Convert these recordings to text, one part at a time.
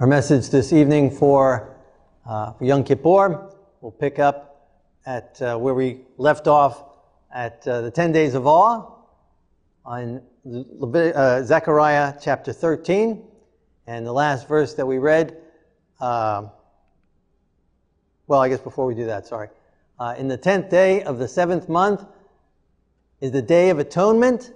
Our message this evening for, uh, for Yom Kippur, we'll pick up at uh, where we left off at uh, the 10 days of awe on uh, Zechariah chapter 13. And the last verse that we read, uh, well, I guess before we do that, sorry. Uh, in the 10th day of the seventh month is the day of atonement.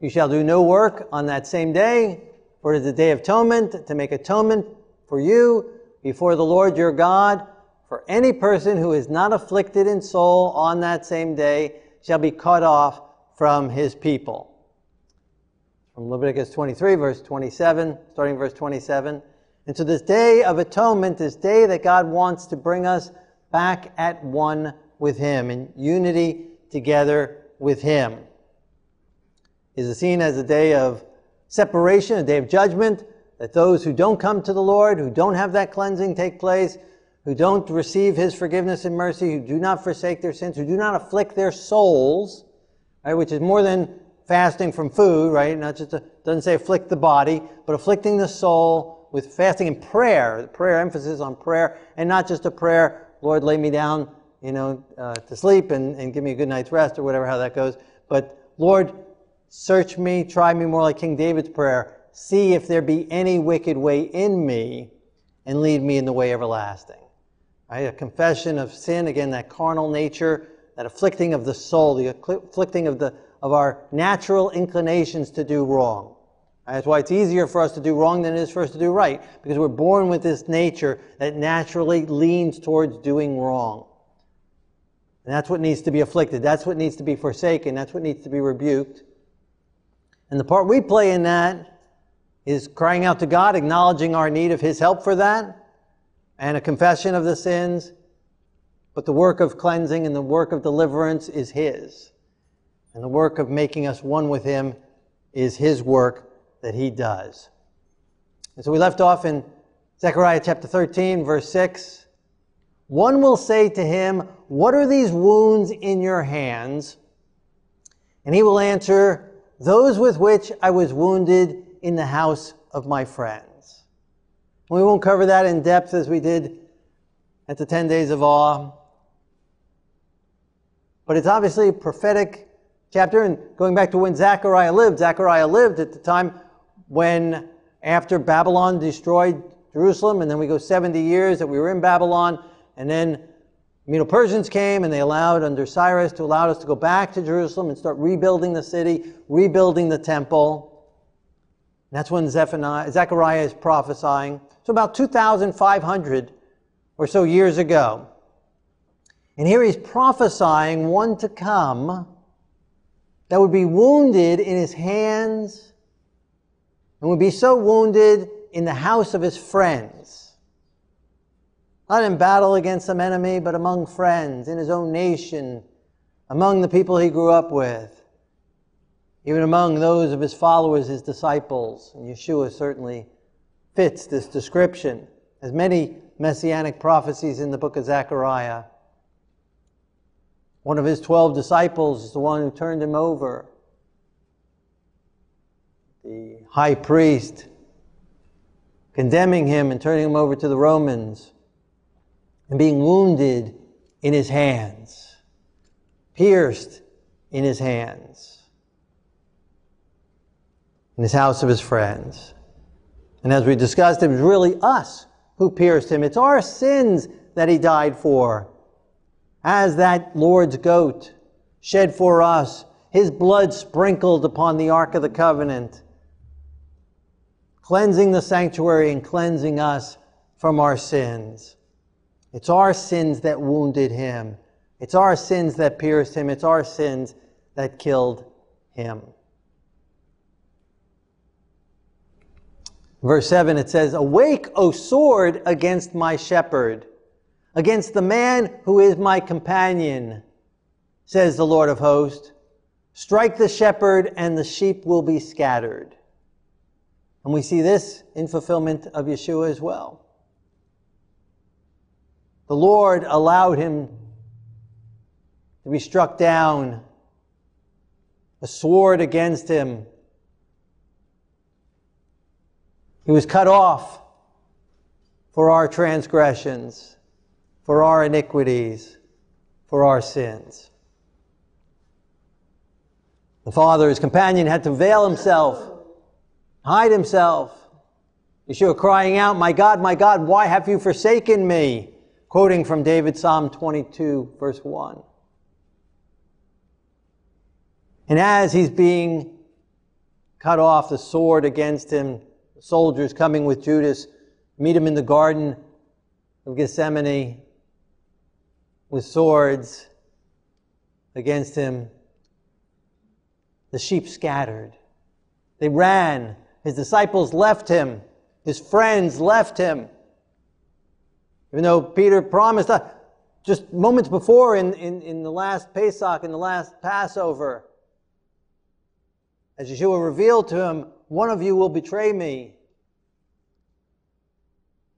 You shall do no work on that same day, for it is the day of atonement to make atonement for you before the Lord your God. For any person who is not afflicted in soul on that same day shall be cut off from his people. From Leviticus 23, verse 27, starting verse 27. And so this day of atonement, this day that God wants to bring us back at one with Him, in unity together with Him, is seen as a day of separation, a day of judgment, that those who don't come to the Lord, who don't have that cleansing take place, who don't receive His forgiveness and mercy, who do not forsake their sins, who do not afflict their souls, right, which is more than fasting from food, right? Not just a, doesn't say afflict the body, but afflicting the soul with fasting and prayer. Prayer emphasis on prayer, and not just a prayer, Lord, lay me down, you know, uh, to sleep and, and give me a good night's rest or whatever, how that goes. But Lord, search me, try me more like King David's prayer. See if there be any wicked way in me, and lead me in the way everlasting. Right? A confession of sin, again, that carnal nature, that afflicting of the soul, the afflicting of the of our natural inclinations to do wrong. That's why it's easier for us to do wrong than it is for us to do right, because we're born with this nature that naturally leans towards doing wrong. And that's what needs to be afflicted. That's what needs to be forsaken. That's what needs to be rebuked. And the part we play in that is crying out to God, acknowledging our need of His help for that, and a confession of the sins. But the work of cleansing and the work of deliverance is His. And the work of making us one with Him is His work that He does. And so we left off in Zechariah chapter 13, verse 6. One will say to him, What are these wounds in your hands? And he will answer, Those with which I was wounded in the house of my friends. We won't cover that in depth as we did at the 10 days of awe. But it's obviously a prophetic chapter. And going back to when Zechariah lived, Zechariah lived at the time when, after Babylon destroyed Jerusalem, and then we go 70 years that we were in Babylon, and then Medo Persians came and they allowed, under Cyrus, to allow us to go back to Jerusalem and start rebuilding the city, rebuilding the temple. And that's when Zephaniah, Zechariah is prophesying. So about 2,500 or so years ago. And here he's prophesying one to come that would be wounded in his hands and would be so wounded in the house of his friends. Not in battle against some enemy, but among friends, in his own nation, among the people he grew up with, even among those of his followers, his disciples. And Yeshua certainly fits this description, as many messianic prophecies in the book of Zechariah. One of his 12 disciples is the one who turned him over. The high priest condemning him and turning him over to the Romans and being wounded in his hands, pierced in his hands, in his house of his friends. And as we discussed, it was really us who pierced him. It's our sins that he died for as that Lord's goat shed for us, his blood sprinkled upon the Ark of the Covenant, cleansing the sanctuary and cleansing us from our sins. It's our sins that wounded him. It's our sins that pierced him. It's our sins that killed him. Verse 7, it says, Awake, O sword, against my shepherd against the man who is my companion, says the Lord of hosts. Strike the shepherd, and the sheep will be scattered. And we see this in fulfillment of Yeshua as well. The Lord allowed him to be struck down, a sword against him. He was cut off for our transgressions, for our iniquities, for our sins. The father, his companion, had to veil himself, hide himself. Yeshua crying out, My God, my God, why have you forsaken me? Quoting from David Psalm 22, verse 1. And as he's being cut off, the sword against him, soldiers coming with Judas, meet him in the Garden of Gethsemane with swords against him. The sheep scattered. They ran. His disciples left him. His friends left him. Even though Peter promised, uh, just moments before in, in, in the last Pesach, in the last Passover, as Yeshua revealed to him, one of you will betray me.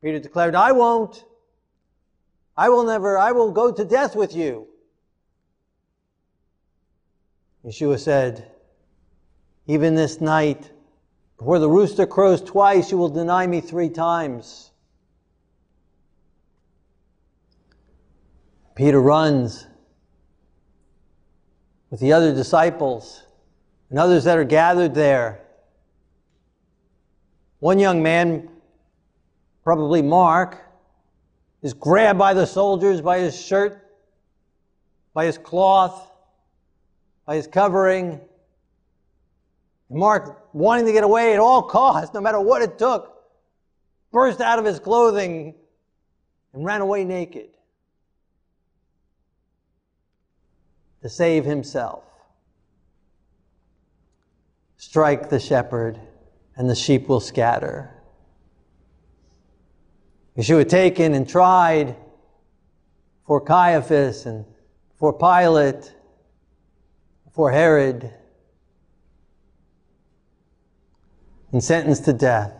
Peter declared, I won't. I will never, I will go to death with you. Yeshua said, Even this night, before the rooster crows twice, you will deny me three times. Peter runs with the other disciples and others that are gathered there. One young man, probably Mark, is grabbed by the soldiers, by his shirt, by his cloth, by his covering. Mark, wanting to get away at all costs, no matter what it took, burst out of his clothing and ran away naked to save himself strike the shepherd, and the sheep will scatter. Yeshua taken and tried for Caiaphas and for Pilate, for Herod, and sentenced to death.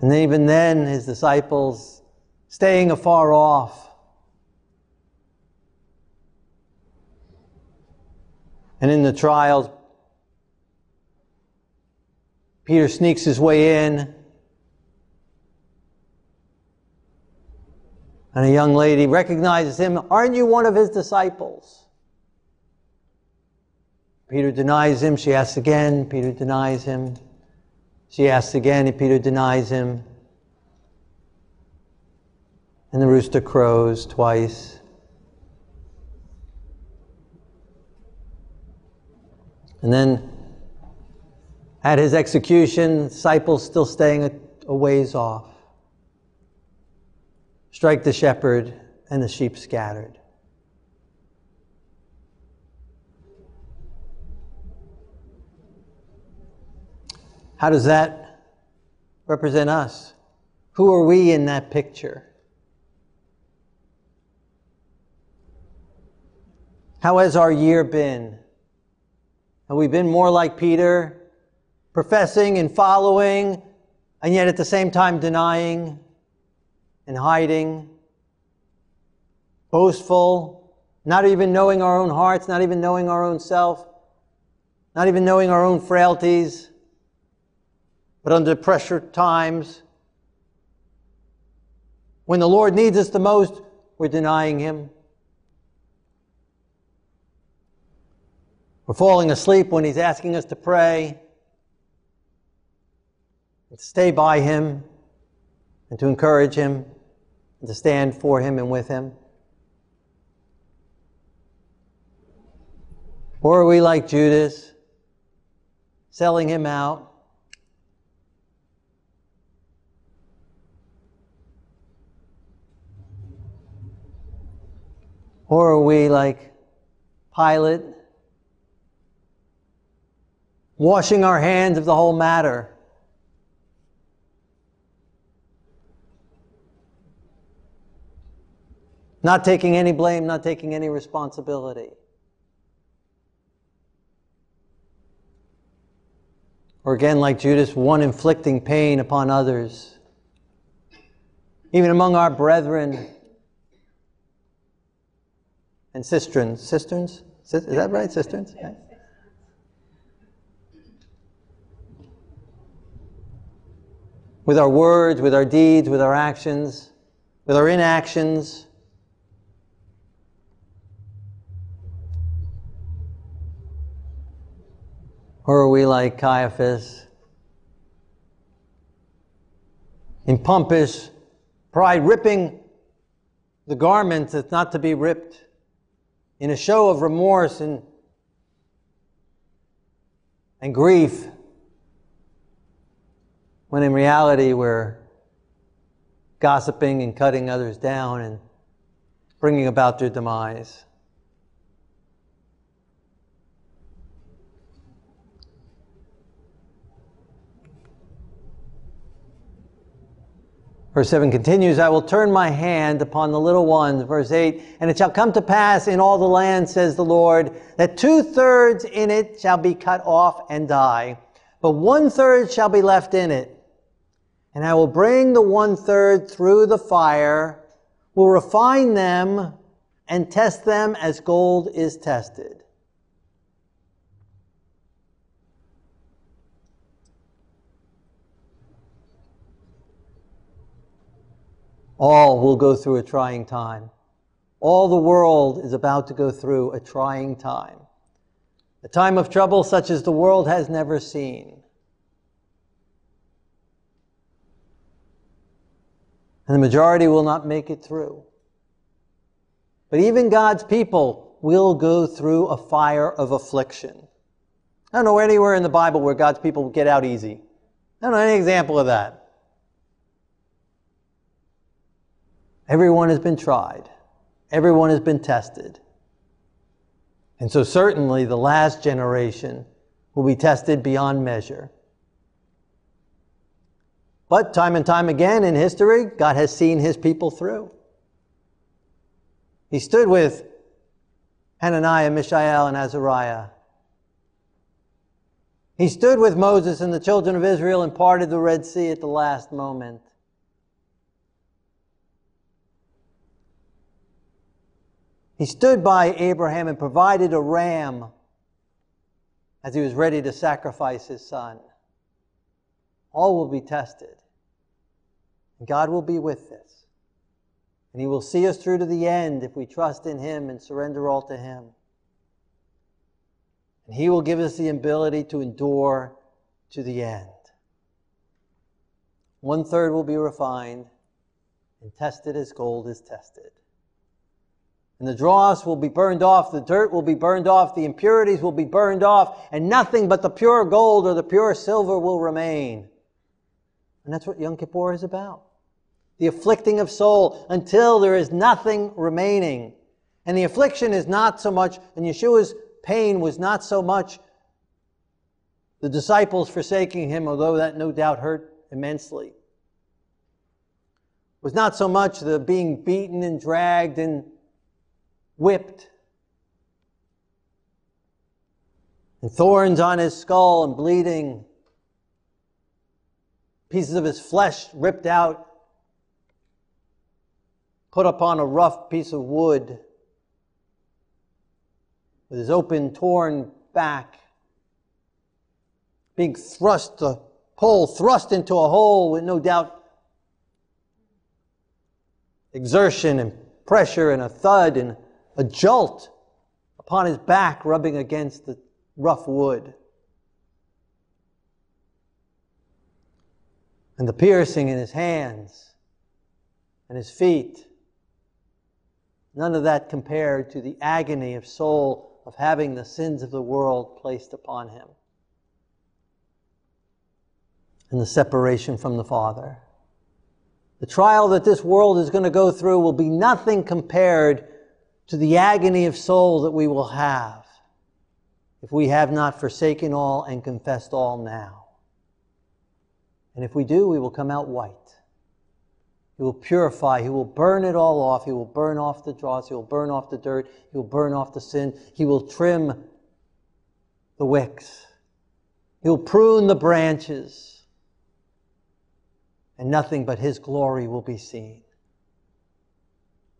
And even then, his disciples staying afar off And in the trials, Peter sneaks his way in. And a young lady recognizes him. Aren't you one of his disciples? Peter denies him. She asks again. Peter denies him. She asks again, and Peter denies him. And the rooster crows twice. And then at his execution, disciples still staying a, ways off. Strike the shepherd, and the sheep scattered. How does that represent us? Who are we in that picture? How has our year been? Have we been more like Peter, professing and following, and yet at the same time denying and hiding, boastful, not even knowing our own hearts, not even knowing our own self, not even knowing our own frailties, but under pressure times, when the Lord needs us the most, we're denying Him. We're falling asleep when He's asking us to pray, to stay by Him, and to encourage Him, and to stand for Him and with Him. Or are we like Judas, selling Him out? Or are we like Pilate? Washing our hands of the whole matter. Not taking any blame, not taking any responsibility. Or again, like Judas, one inflicting pain upon others. Even among our brethren and cisterns. Cisterns? Is that right? Cisterns? With our words, with our deeds, with our actions, with our inactions. Or are we like Caiaphas? In pompous pride, ripping the garment that's not to be ripped, in a show of remorse and, and grief, when in reality we're gossiping and cutting others down and bringing about their demise. Verse 7 continues, I will turn my hand upon the little ones. Verse 8, and it shall come to pass in all the land, says the Lord, that two thirds in it shall be cut off and die, but one third shall be left in it. And I will bring the one third through the fire, will refine them and test them as gold is tested. All will go through a trying time. All the world is about to go through a trying time. A time of trouble such as the world has never seen. And the majority will not make it through. But even God's people will go through a fire of affliction. I don't know anywhere in the Bible where God's people get out easy. I don't know any example of that. Everyone has been tried. Everyone has been tested. And so certainly the last generation will be tested beyond measure. But time and time again in history, God has seen his people through. He stood with Hananiah, Mishael, and Azariah. He stood with Moses and the children of Israel and parted the Red Sea at the last moment. He stood by Abraham and provided a ram as he was ready to sacrifice his son. All will be tested. And God will be with us. And he will see us through to the end if we trust in him and surrender all to him. And he will give us the ability to endure to the end. One third will be refined and tested as gold is tested. And the dross will be burned off, the dirt will be burned off, the impurities will be burned off, and nothing but the pure gold or the pure silver will remain. And that's what Yom Kippur is about. The afflicting of soul until there is nothing remaining. And the affliction is not so much, and Yeshua's pain was not so much the disciples forsaking him, although that no doubt hurt immensely. It was not so much the being beaten and dragged and whipped, and thorns on his skull and bleeding, pieces of his flesh ripped out, put upon a rough piece of wood, with his open, torn back, being thrust, the pole thrust into a hole with no doubt exertion and pressure and a thud and a jolt upon his back rubbing against the rough wood. And the piercing in his hands and his feet. None of that compared to the agony of soul of having the sins of the world placed upon him. And the separation from the Father. The trial that this world is going to go through will be nothing compared to the agony of soul that we will have if we have not forsaken all and confessed all now. And if we do, we will come out white. He will purify. He will burn it all off. He will burn off the dross. He will burn off the dirt. He will burn off the sin. He will trim the wicks. He will prune the branches. And nothing but His glory will be seen.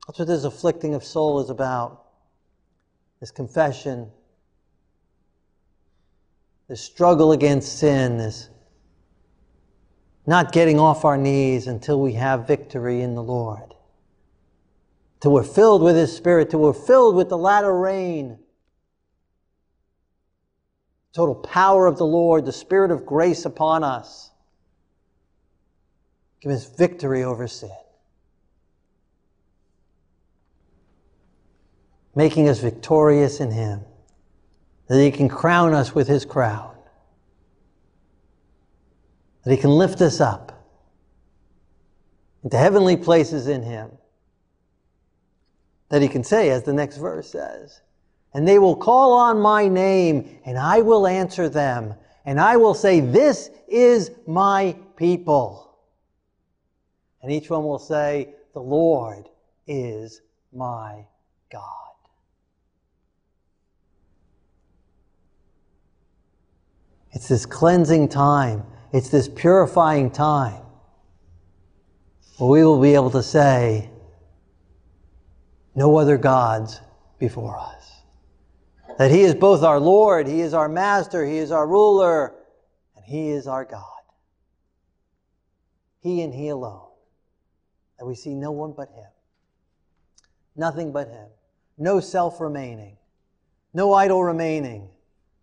That's what this afflicting of soul is about. This confession, this struggle against sin, this not getting off our knees until we have victory in the Lord. Till we're filled with His Spirit, till we're filled with the latter rain. Total power of the Lord, the Spirit of grace upon us. Give us victory over sin. Making us victorious in Him. That He can crown us with His crown that He can lift us up into heavenly places in Him. That He can say, as the next verse says, and they will call on my name, and I will answer them, and I will say, This is my people. And each one will say, The Lord is my God. It's this cleansing time it's this purifying time where we will be able to say, no other gods before us. That He is both our Lord, He is our Master, He is our ruler, and He is our God. He and He alone. That we see no one but Him. Nothing but Him. No self remaining. No idol remaining.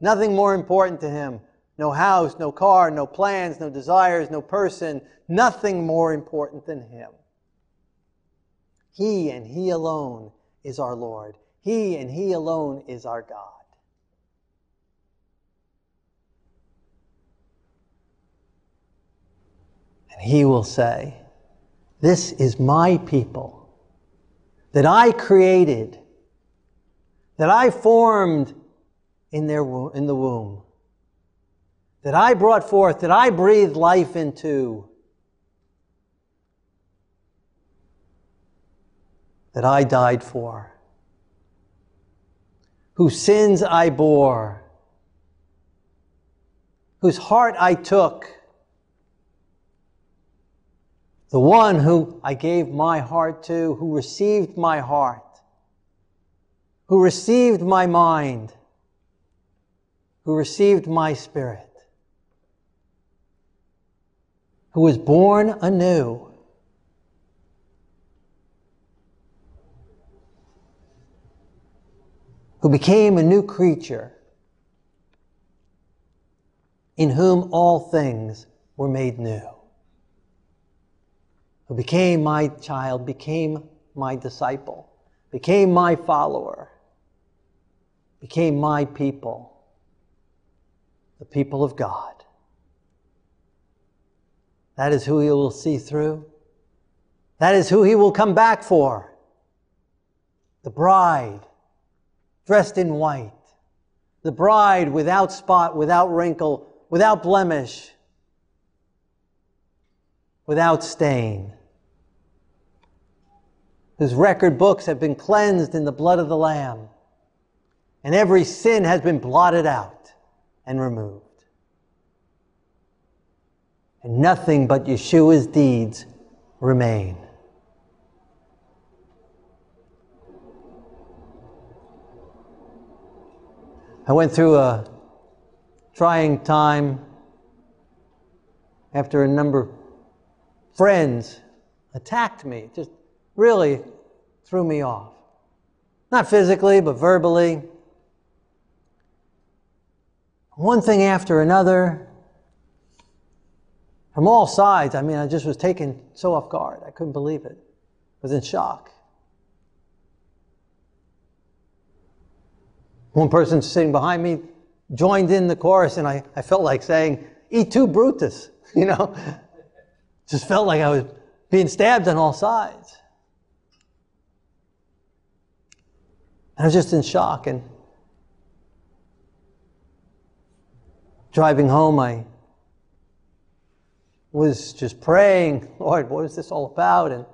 Nothing more important to Him no house, no car, no plans, no desires, no person, nothing more important than Him. He and He alone is our Lord. He and He alone is our God. And He will say, This is my people that I created, that I formed in, their, in the womb that I brought forth, that I breathed life into, that I died for, whose sins I bore, whose heart I took, the one who I gave my heart to, who received my heart, who received my mind, who received my spirit. Who was born anew. Who became a new creature, in whom all things were made new. Who became my child, became my disciple, became my follower, became my people, the people of God. That is who he will see through. That is who he will come back for. The bride, dressed in white. The bride without spot, without wrinkle, without blemish, without stain. Whose record books have been cleansed in the blood of the Lamb. And every sin has been blotted out and removed and nothing but Yeshua's deeds remain. I went through a trying time after a number of friends attacked me, just really threw me off. Not physically, but verbally. One thing after another, from all sides. I mean, I just was taken so off guard. I couldn't believe it. I was in shock. One person sitting behind me joined in the chorus, and I, I felt like saying, E tu, Brutus, you know? Just felt like I was being stabbed on all sides. I was just in shock. And driving home, I was just praying, Lord, what is this all about? And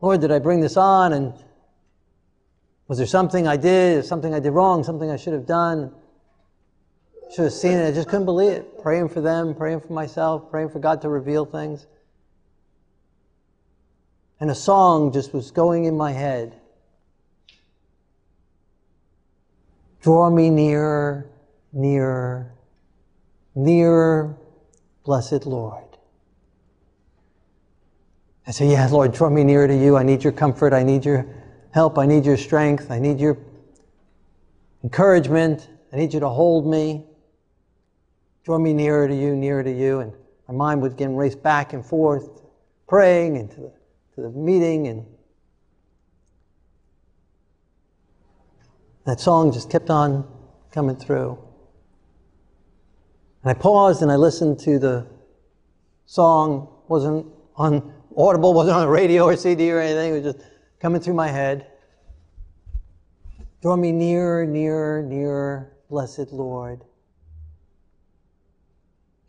Lord, did I bring this on? And was there something I did, something I did wrong, something I should have done? Should have seen it. I just couldn't believe it. Praying for them, praying for myself, praying for God to reveal things. And a song just was going in my head. Draw me nearer, nearer, nearer, blessed Lord. I say, Yeah, Lord, draw me nearer to you. I need your comfort. I need your help. I need your strength. I need your encouragement. I need you to hold me. Draw me nearer to you, nearer to you. And my mind would again race back and forth, praying and to the, to the meeting. And that song just kept on coming through. And I paused and I listened to the song. wasn't on audible, wasn't on the radio or CD or anything. It was just coming through my head. Draw me nearer, nearer, nearer, blessed Lord,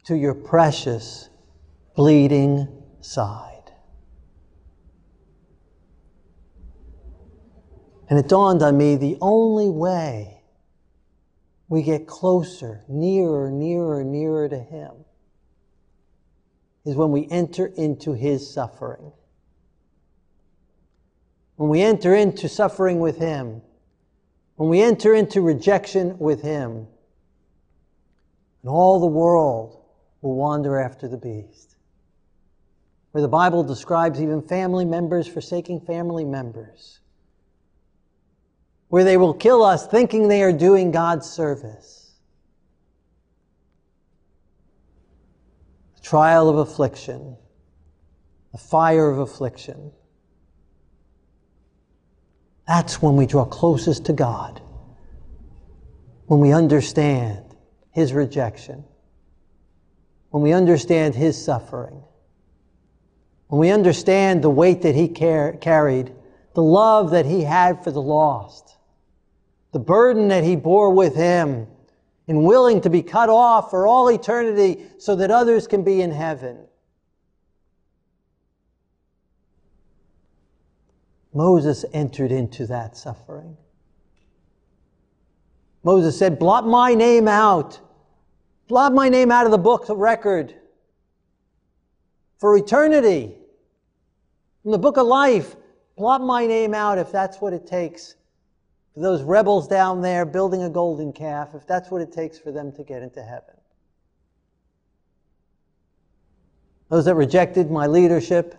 to your precious bleeding side. And it dawned on me the only way we get closer, nearer, nearer, nearer to Him is when we enter into His suffering. When we enter into suffering with Him, when we enter into rejection with Him, and all the world will wander after the beast. Where the Bible describes even family members forsaking family members. Where they will kill us thinking they are doing God's service. Trial of affliction, the fire of affliction. That's when we draw closest to God. When we understand His rejection. When we understand His suffering. When we understand the weight that He car- carried, the love that He had for the lost, the burden that He bore with Him, and willing to be cut off for all eternity so that others can be in heaven. Moses entered into that suffering. Moses said, Blot my name out. Blot my name out of the book of record for eternity. From the book of life, blot my name out if that's what it takes for those rebels down there building a golden calf, if that's what it takes for them to get into heaven. Those that rejected my leadership,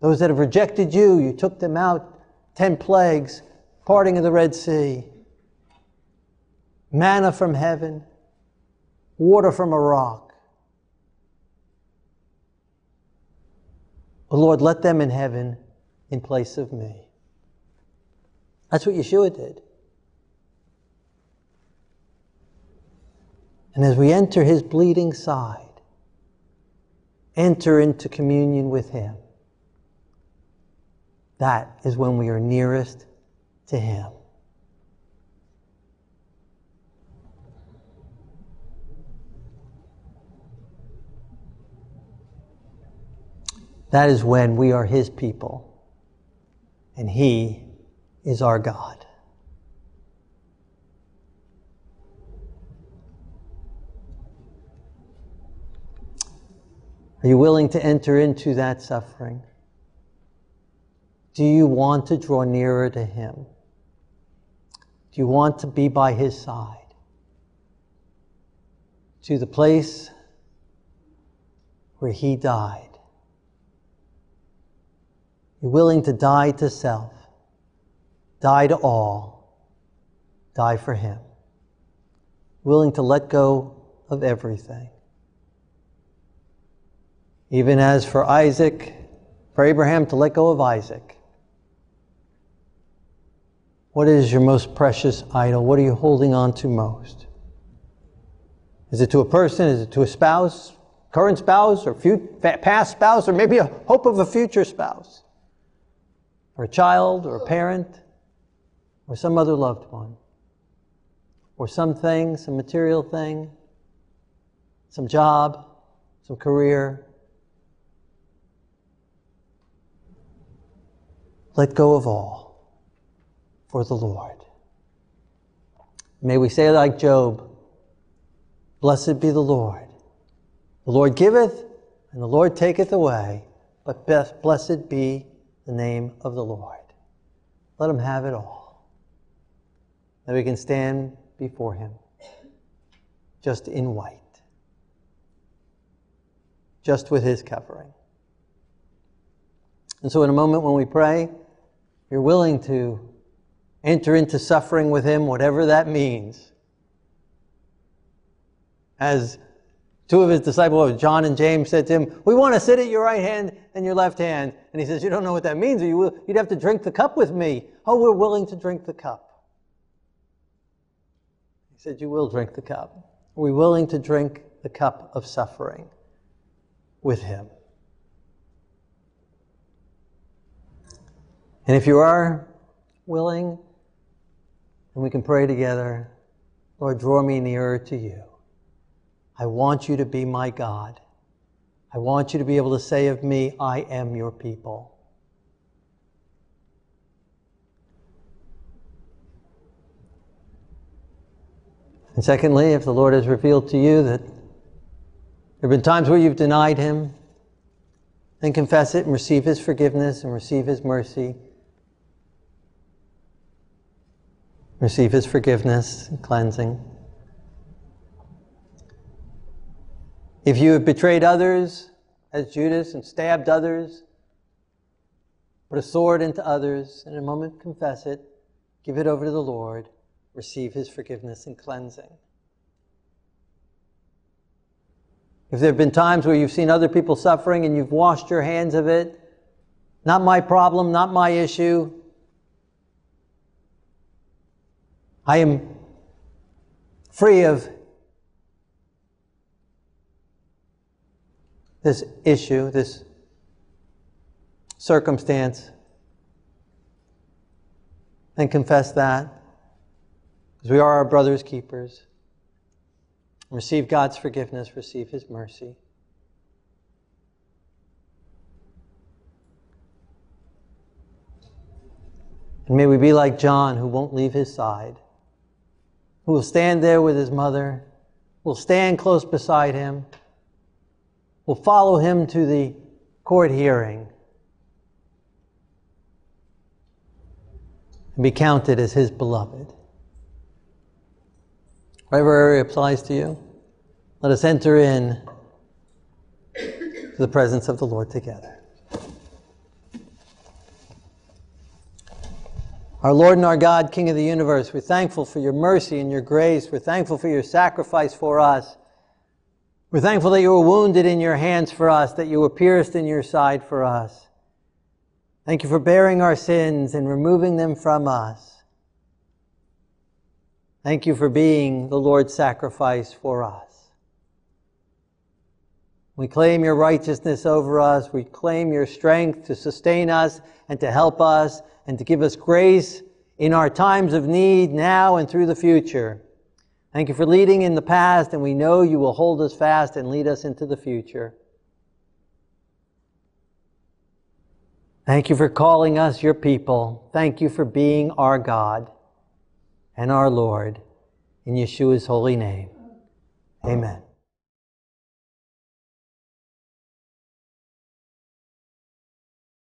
those that have rejected you, you took them out, ten plagues, parting of the Red Sea, manna from heaven, water from a rock. But Lord, let them in heaven in place of me. That's what Yeshua did. And as we enter his bleeding side, enter into communion with him, that is when we are nearest to Him. That is when we are His people and He is our God. Are you willing to enter into that suffering? Do you want to draw nearer to Him? Do you want to be by His side? To the place where He died. You're willing to die to self, die to all, die for Him. Willing to let go of everything. Even as for Isaac, for Abraham to let go of Isaac what is your most precious idol? What are you holding on to most? Is it to a person? Is it to a spouse, current spouse, or past spouse, or maybe a hope of a future spouse? Or a child, or a parent, or some other loved one? Or something, some material thing, some job, some career? Let go of all for the Lord. May we say like Job, Blessed be the Lord. The Lord giveth, and the Lord taketh away, but blessed be the name of the Lord. Let him have it all. That we can stand before him just in white, just with his covering. And so, in a moment when we pray, you're willing to enter into suffering with Him, whatever that means. As two of his disciples, John and James, said to him, We want to sit at your right hand and your left hand. And he says, You don't know what that means, you'd have to drink the cup with me. Oh, we're willing to drink the cup. Said, You will drink the cup. Are we willing to drink the cup of suffering with him? And if you are willing, and we can pray together, Lord, draw me nearer to you. I want you to be my God. I want you to be able to say of me, I am your people. And secondly, if the Lord has revealed to you that there have been times where you've denied him, then confess it and receive his forgiveness and receive his mercy. Receive his forgiveness and cleansing. If you have betrayed others, as Judas, and stabbed others, put a sword into others, and in a moment confess it, give it over to the Lord, receive his forgiveness and cleansing. If there have been times where you've seen other people suffering and you've washed your hands of it, not my problem, not my issue. I am free of this issue, this circumstance, and confess that because we are our brother's keepers. Receive God's forgiveness, receive His mercy. And may we be like John, who won't leave his side, who will stand there with his mother, will stand close beside him will follow him to the court hearing and be counted as his beloved. Whatever area applies to you, let us enter in to the presence of the Lord together. Our Lord and our God, King of the universe, we're thankful for your mercy and your grace. We're thankful for your sacrifice for us. We're thankful that you were wounded in your hands for us, that you were pierced in your side for us. Thank you for bearing our sins and removing them from us. Thank you for being the Lord's sacrifice for us. We claim your righteousness over us. We claim your strength to sustain us and to help us and to give us grace in our times of need now and through the future. Thank you for leading in the past, and we know you will hold us fast and lead us into the future. Thank you for calling us your people. Thank you for being our God and our Lord. In Yeshua's holy name, amen.